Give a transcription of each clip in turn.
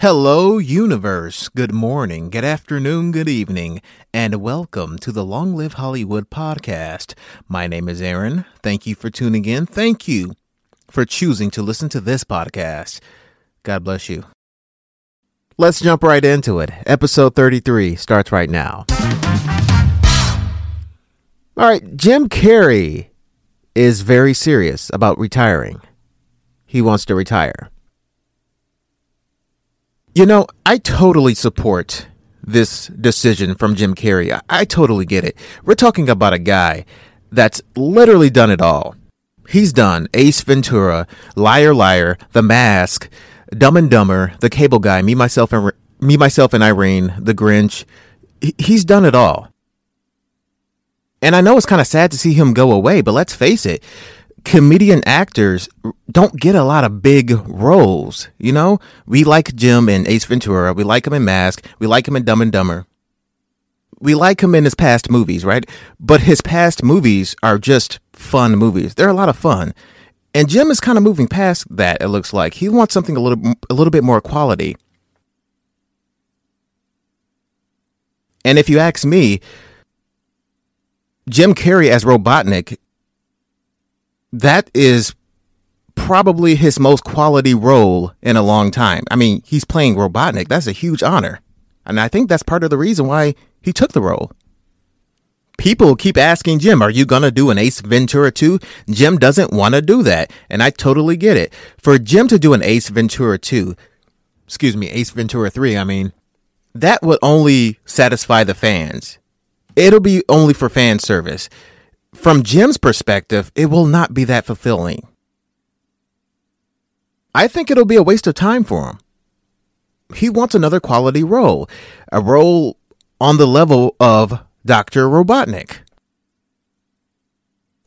Hello, universe. Good morning, good afternoon, good evening, and welcome to the Long Live Hollywood podcast. My name is Aaron. Thank you for tuning in. Thank you for choosing to listen to this podcast. God bless you. Let's jump right into it. Episode 33 starts right now. All right, Jim Carrey is very serious about retiring. He wants to retire. You know, I totally support this decision from Jim Carrey. I, I, totally get it. We're talking about a guy that's literally done it all. He's done Ace Ventura, Liar Liar, The Mask, Dumb and Dumber, The Cable Guy, Me Myself and Me Myself and Irene, The Grinch. He, he's done it all. And I know it's kind of sad to see him go away, but let's face it, comedian actors don't get a lot of big roles. You know, we like Jim in Ace Ventura. We like him in Mask. We like him in Dumb and Dumber. We like him in his past movies, right? But his past movies are just fun movies. They're a lot of fun. And Jim is kind of moving past that. It looks like he wants something a little, a little bit more quality. And if you ask me, Jim Carrey as Robotnik that is probably his most quality role in a long time. I mean, he's playing Robotnik. That's a huge honor. And I think that's part of the reason why he took the role. People keep asking Jim, are you going to do an Ace Ventura 2? Jim doesn't want to do that. And I totally get it. For Jim to do an Ace Ventura 2, excuse me, Ace Ventura 3, I mean, that would only satisfy the fans. It'll be only for fan service from Jim's perspective, it will not be that fulfilling. I think it'll be a waste of time for him. He wants another quality role, a role on the level of Dr. Robotnik.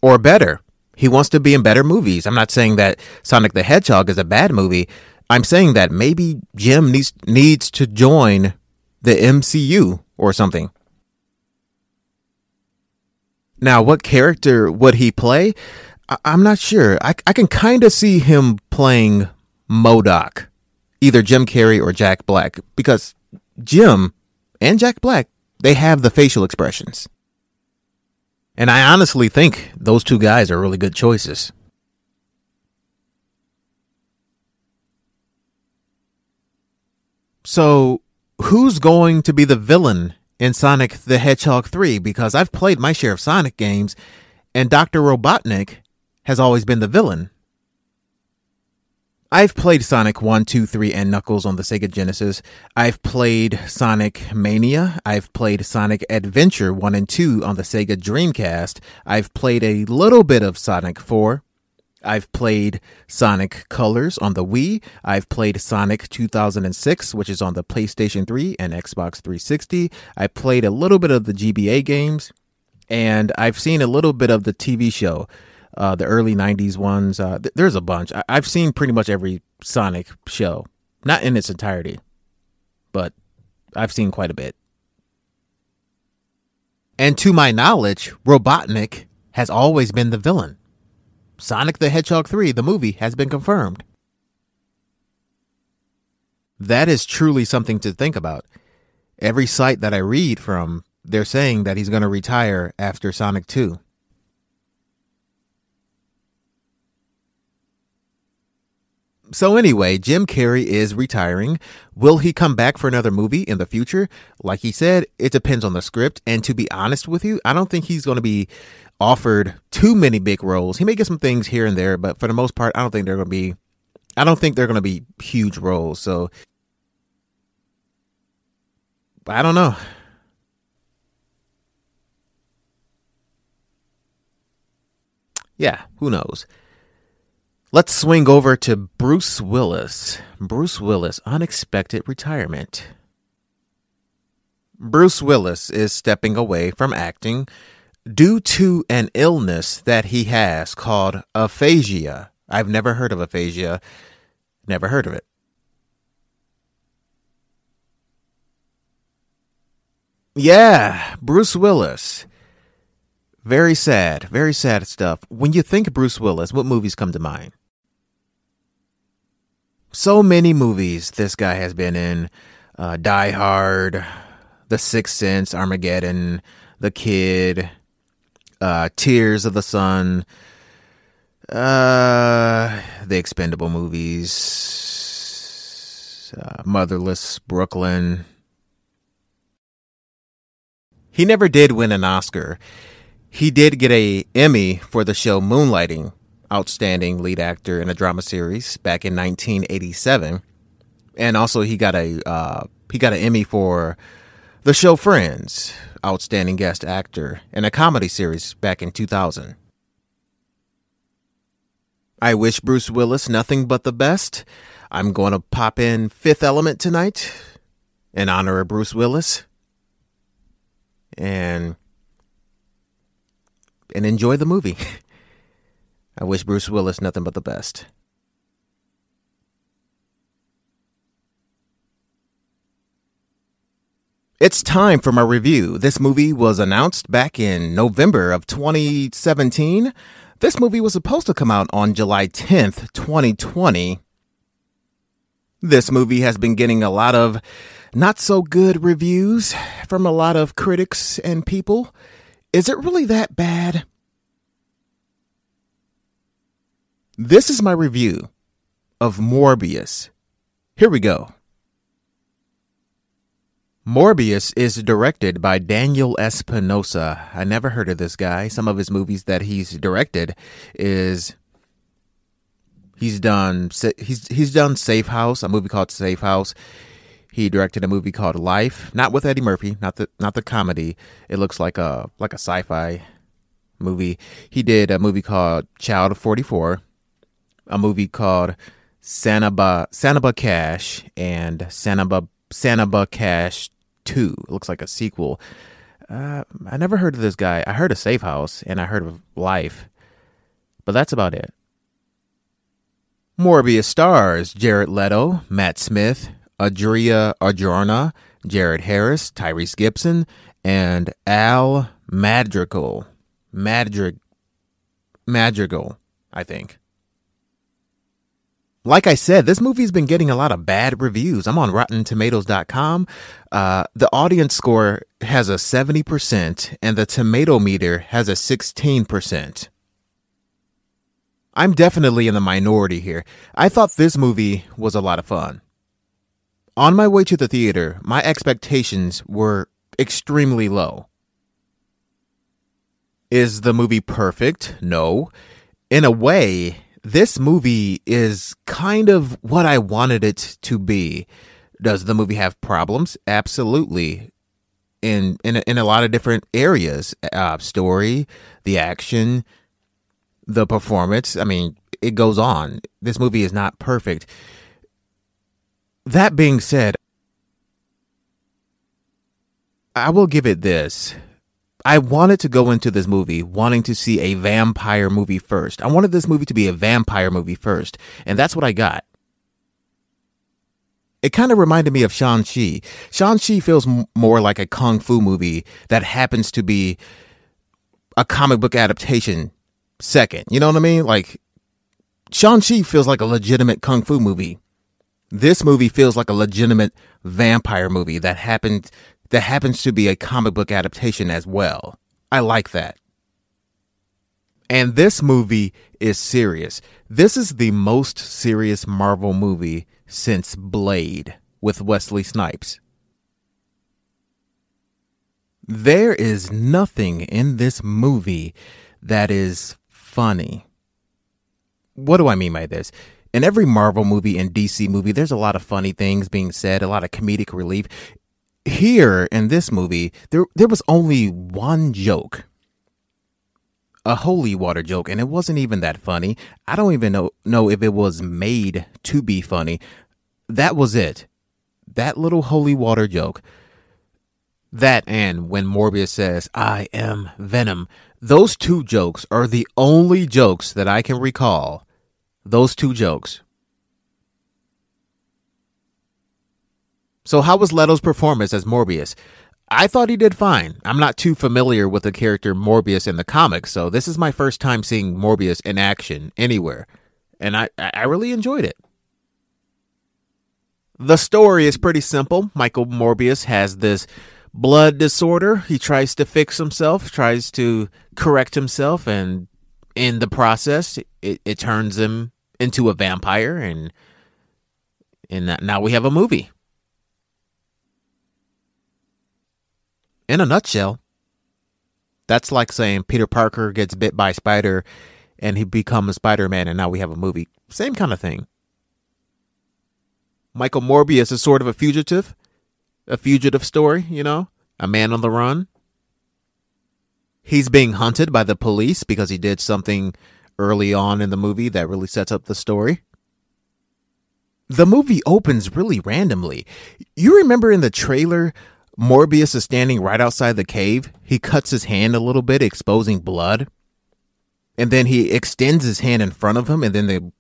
Or better, he wants to be in better movies. I'm not saying that Sonic the Hedgehog is a bad movie. I'm saying that maybe Jim needs needs to join the MCU or something. Now, what character would he play? I- am not sure. I, I can kind of see him playing MODOK, either Jim Carrey or Jack Black, because Jim and Jack Black, they have the facial expressions. And I honestly think those two guys are really good choices. So, who's going to be the villain in Sonic the Hedgehog 3 because I've played my share of Sonic games and Dr. Robotnik has always been the villain. I've played Sonic 1, 2, 3, and Knuckles on the Sega Genesis. I've played Sonic Mania. I've played Sonic Adventure 1 and 2 on the Sega Dreamcast. I've played a little bit of Sonic 4. I've played Sonic Colors on the Wii. I've played Sonic 2006, which is on the PlayStation 3 and Xbox 360. I played a little bit of the GBA games, and I've seen a little bit of the TV show, uh, the early 90s ones. Uh, th- there's a bunch. I- I've seen pretty much every Sonic show, not in its entirety, but I've seen quite a bit. And to my knowledge, Robotnik has always been the villain. Sonic the Hedgehog 3, the movie, has been confirmed. That is truly something to think about. Every site that I read from, they're saying that he's going to retire after Sonic 2. So anyway, Jim Carrey is retiring. Will he come back for another movie in the future? Like he said, it depends on the script. And to be honest with you, I don't think he's going to be offered too many big roles. He may get some things here and there, but for the most part, I don't think they're going to be. I don't think they're going to be huge roles. So I don't know. Yeah, who knows? Let's swing over to Bruce Willis. Bruce Willis, unexpected retirement. Bruce Willis is stepping away from acting due to an illness that he has called aphasia. I've never heard of aphasia, never heard of it. Yeah, Bruce Willis. Very sad, very sad stuff. When you think Bruce Willis, what movies come to mind? So many movies this guy has been in uh, Die Hard, The Sixth Sense, Armageddon, The Kid, uh, Tears of the Sun, uh, the Expendable movies, uh, Motherless, Brooklyn. He never did win an Oscar. He did get a Emmy for the show Moonlighting, outstanding lead actor in a drama series back in 1987, and also he got a uh, he got an Emmy for the show Friends, outstanding guest actor in a comedy series back in 2000. I wish Bruce Willis nothing but the best. I'm going to pop in Fifth Element tonight in honor of Bruce Willis. And and enjoy the movie. I wish Bruce Willis nothing but the best. It's time for my review. This movie was announced back in November of 2017. This movie was supposed to come out on July 10th, 2020. This movie has been getting a lot of not so good reviews from a lot of critics and people. Is it really that bad? This is my review of Morbius. Here we go. Morbius is directed by Daniel Espinosa. I never heard of this guy. Some of his movies that he's directed is he's done he's he's done Safe House, a movie called Safe House. He directed a movie called Life, not with Eddie Murphy, not the not the comedy. It looks like a like a sci-fi movie. He did a movie called Child of 44, a movie called Sanaba Sanaba Cash and Sanaba Sanaba Cash 2. It looks like a sequel. Uh, I never heard of this guy. I heard of Safe House and I heard of Life, but that's about it. Morbius stars Jared Leto, Matt Smith, Adria Arjona, Jared Harris, Tyrese Gibson, and Al Madrigal. Madrig Madrigal, I think. Like I said, this movie's been getting a lot of bad reviews. I'm on RottenTomatoes.com. Uh, the audience score has a 70%, and the tomato meter has a 16%. I'm definitely in the minority here. I thought this movie was a lot of fun. On my way to the theater, my expectations were extremely low. Is the movie perfect? No. In a way, this movie is kind of what I wanted it to be. Does the movie have problems? Absolutely. In in a, in a lot of different areas, uh, story, the action, the performance. I mean, it goes on. This movie is not perfect. That being said, I will give it this. I wanted to go into this movie wanting to see a vampire movie first. I wanted this movie to be a vampire movie first, and that's what I got. It kind of reminded me of Shang-Chi. Shang-Chi feels m- more like a kung fu movie that happens to be a comic book adaptation second. You know what I mean? Like, Shang-Chi feels like a legitimate kung fu movie this movie feels like a legitimate vampire movie that happened that happens to be a comic book adaptation as well. I like that. And this movie is serious. This is the most serious Marvel movie since Blade with Wesley Snipes. There is nothing in this movie that is funny. What do I mean by this? in every Marvel movie and DC movie, there's a lot of funny things being said, a lot of comedic relief. Here in this movie, there there was only one joke. A holy water joke, and it wasn't even that funny. I don't even know know if it was made to be funny. That was it. That little holy water joke. That and when Morbius says, I am Venom, those two jokes are the only jokes that I can recall those two jokes. So, how was Leto's performance as Morbius? I thought he did fine. I'm not too familiar with the character Morbius in the comics, so this is my first time seeing Morbius in action anywhere, and I, I really enjoyed it. The story is pretty simple. Michael Morbius has this blood disorder. He tries to fix himself, tries to correct himself, and in the process, it, it turns him into a vampire, and and now we have a movie. In a nutshell, that's like saying Peter Parker gets bit by a spider and he becomes Spider Man, and now we have a movie. Same kind of thing. Michael Morbius is sort of a fugitive, a fugitive story, you know, a man on the run. He's being hunted by the police because he did something early on in the movie that really sets up the story. The movie opens really randomly. You remember in the trailer, Morbius is standing right outside the cave. He cuts his hand a little bit, exposing blood. And then he extends his hand in front of him, and then the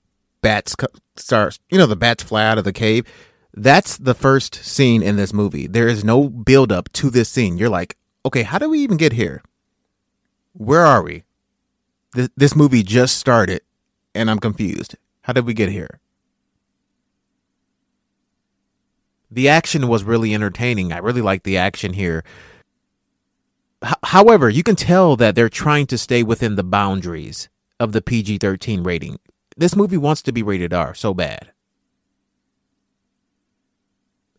bats start, you know, the bats fly out of the cave. That's the first scene in this movie. There is no build up to this scene. You're like, okay, how do we even get here? Where are we? This, this movie just started, and I'm confused. How did we get here? The action was really entertaining. I really liked the action here. H- however, you can tell that they're trying to stay within the boundaries of the PG 13 rating. This movie wants to be rated R so bad.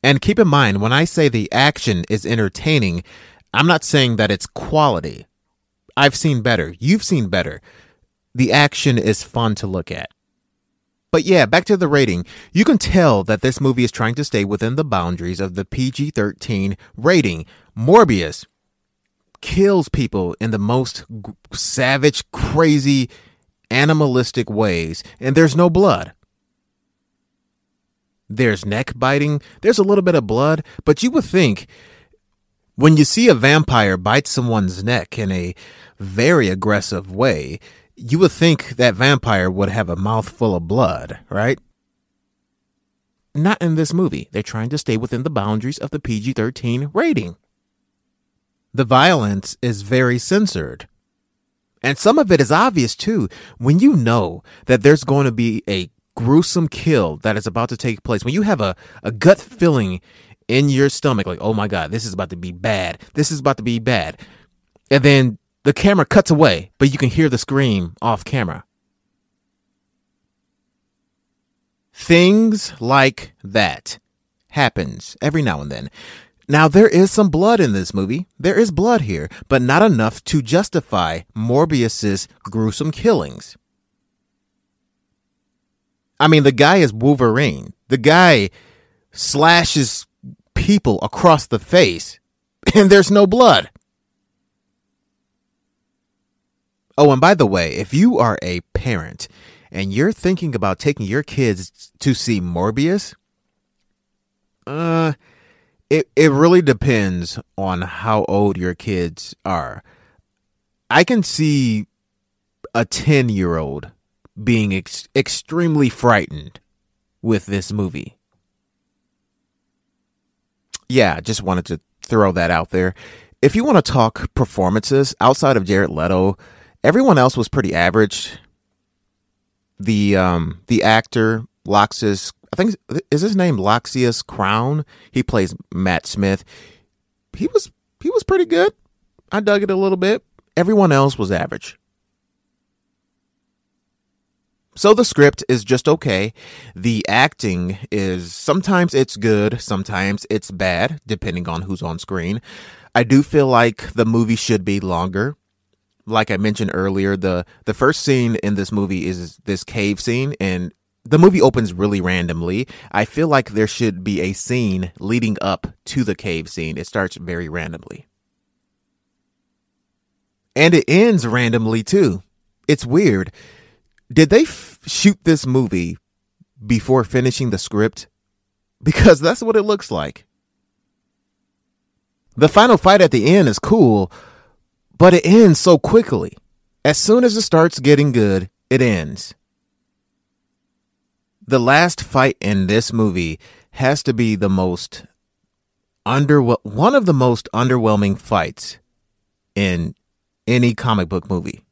And keep in mind, when I say the action is entertaining, I'm not saying that it's quality. I've seen better. You've seen better. The action is fun to look at. But yeah, back to the rating. You can tell that this movie is trying to stay within the boundaries of the PG 13 rating. Morbius kills people in the most g- savage, crazy, animalistic ways, and there's no blood. There's neck biting, there's a little bit of blood, but you would think when you see a vampire bite someone's neck in a very aggressive way, you would think that vampire would have a mouthful of blood, right? Not in this movie. They're trying to stay within the boundaries of the PG 13 rating. The violence is very censored. And some of it is obvious too. When you know that there's going to be a gruesome kill that is about to take place, when you have a, a gut feeling in your stomach, like, oh my God, this is about to be bad. This is about to be bad. And then the camera cuts away, but you can hear the scream off camera. Things like that happens every now and then. Now there is some blood in this movie. There is blood here, but not enough to justify Morbius's gruesome killings. I mean, the guy is Wolverine. The guy slashes people across the face, and there's no blood. Oh, and by the way, if you are a parent and you're thinking about taking your kids to see Morbius, uh, it it really depends on how old your kids are. I can see a 10 year old being ex- extremely frightened with this movie. Yeah, just wanted to throw that out there. If you want to talk performances outside of Jared Leto, everyone else was pretty average. The um the actor Loxus, I think is his name Loxias Crown. He plays Matt Smith. He was he was pretty good. I dug it a little bit. Everyone else was average. So the script is just okay. The acting is sometimes it's good, sometimes it's bad, depending on who's on screen. I do feel like the movie should be longer. Like I mentioned earlier, the the first scene in this movie is this cave scene and the movie opens really randomly. I feel like there should be a scene leading up to the cave scene. It starts very randomly. And it ends randomly too. It's weird did they f- shoot this movie before finishing the script? Because that's what it looks like. The final fight at the end is cool, but it ends so quickly. As soon as it starts getting good, it ends. The last fight in this movie has to be the most under one of the most underwhelming fights in any comic book movie.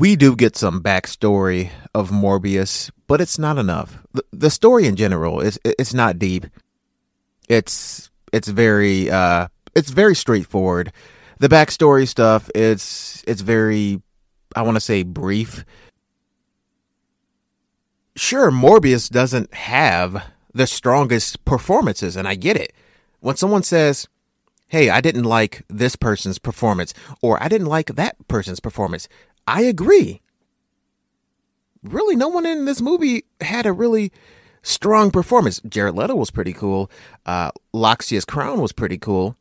we do get some backstory of Morbius but it's not enough. The, the story in general is it's not deep. It's it's very uh it's very straightforward. The backstory stuff it's it's very I want to say brief. Sure, Morbius doesn't have the strongest performances, and I get it. When someone says, Hey, I didn't like this person's performance, or I didn't like that person's performance, I agree. Really, no one in this movie had a really strong performance. Jared Leto was pretty cool. Uh, Loxias Crown was pretty cool.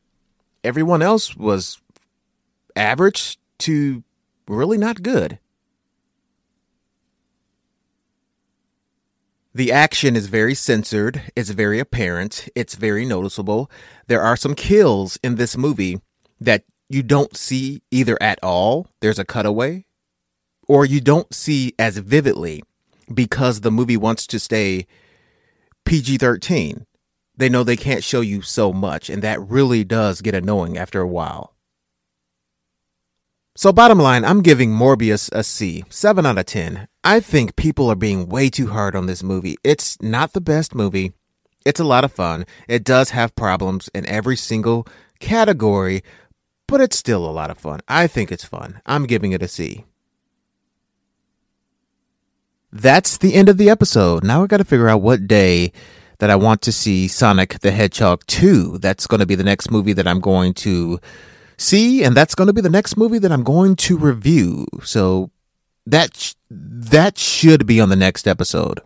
Everyone else was average to really not good. The action is very censored, it's very apparent, it's very noticeable. There are some kills in this movie that you don't see either at all, there's a cutaway, or you don't see as vividly because the movie wants to stay PG 13. They know they can't show you so much, and that really does get annoying after a while. So, bottom line, I'm giving Morbius a C, 7 out of 10. I think people are being way too hard on this movie. It's not the best movie. It's a lot of fun. It does have problems in every single category, but it's still a lot of fun. I think it's fun. I'm giving it a C. That's the end of the episode. Now I got to figure out what day that I want to see Sonic the Hedgehog 2. That's going to be the next movie that I'm going to see, and that's going to be the next movie that I'm going to review. So that sh- that should be on the next episode.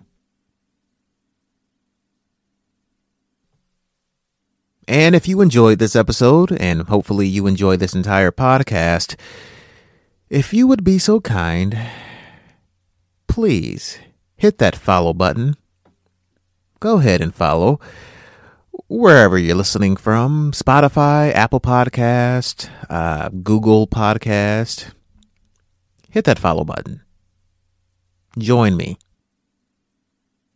And if you enjoyed this episode, and hopefully you enjoy this entire podcast, if you would be so kind please hit that follow button. Go ahead and follow wherever you're listening from Spotify, Apple Podcast, uh, Google Podcast. Hit that follow button. Join me.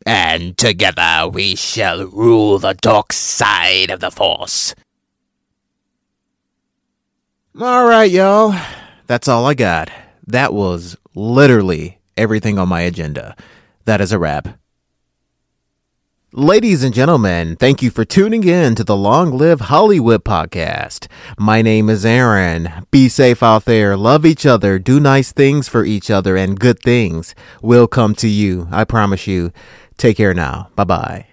And together we shall rule the dark side of the Force. All right, y'all. That's all I got. That was literally everything on my agenda. That is a wrap. Ladies and gentlemen, thank you for tuning in to the Long Live Hollywood podcast. My name is Aaron. Be safe out there. Love each other. Do nice things for each other and good things will come to you. I promise you. Take care now. Bye bye.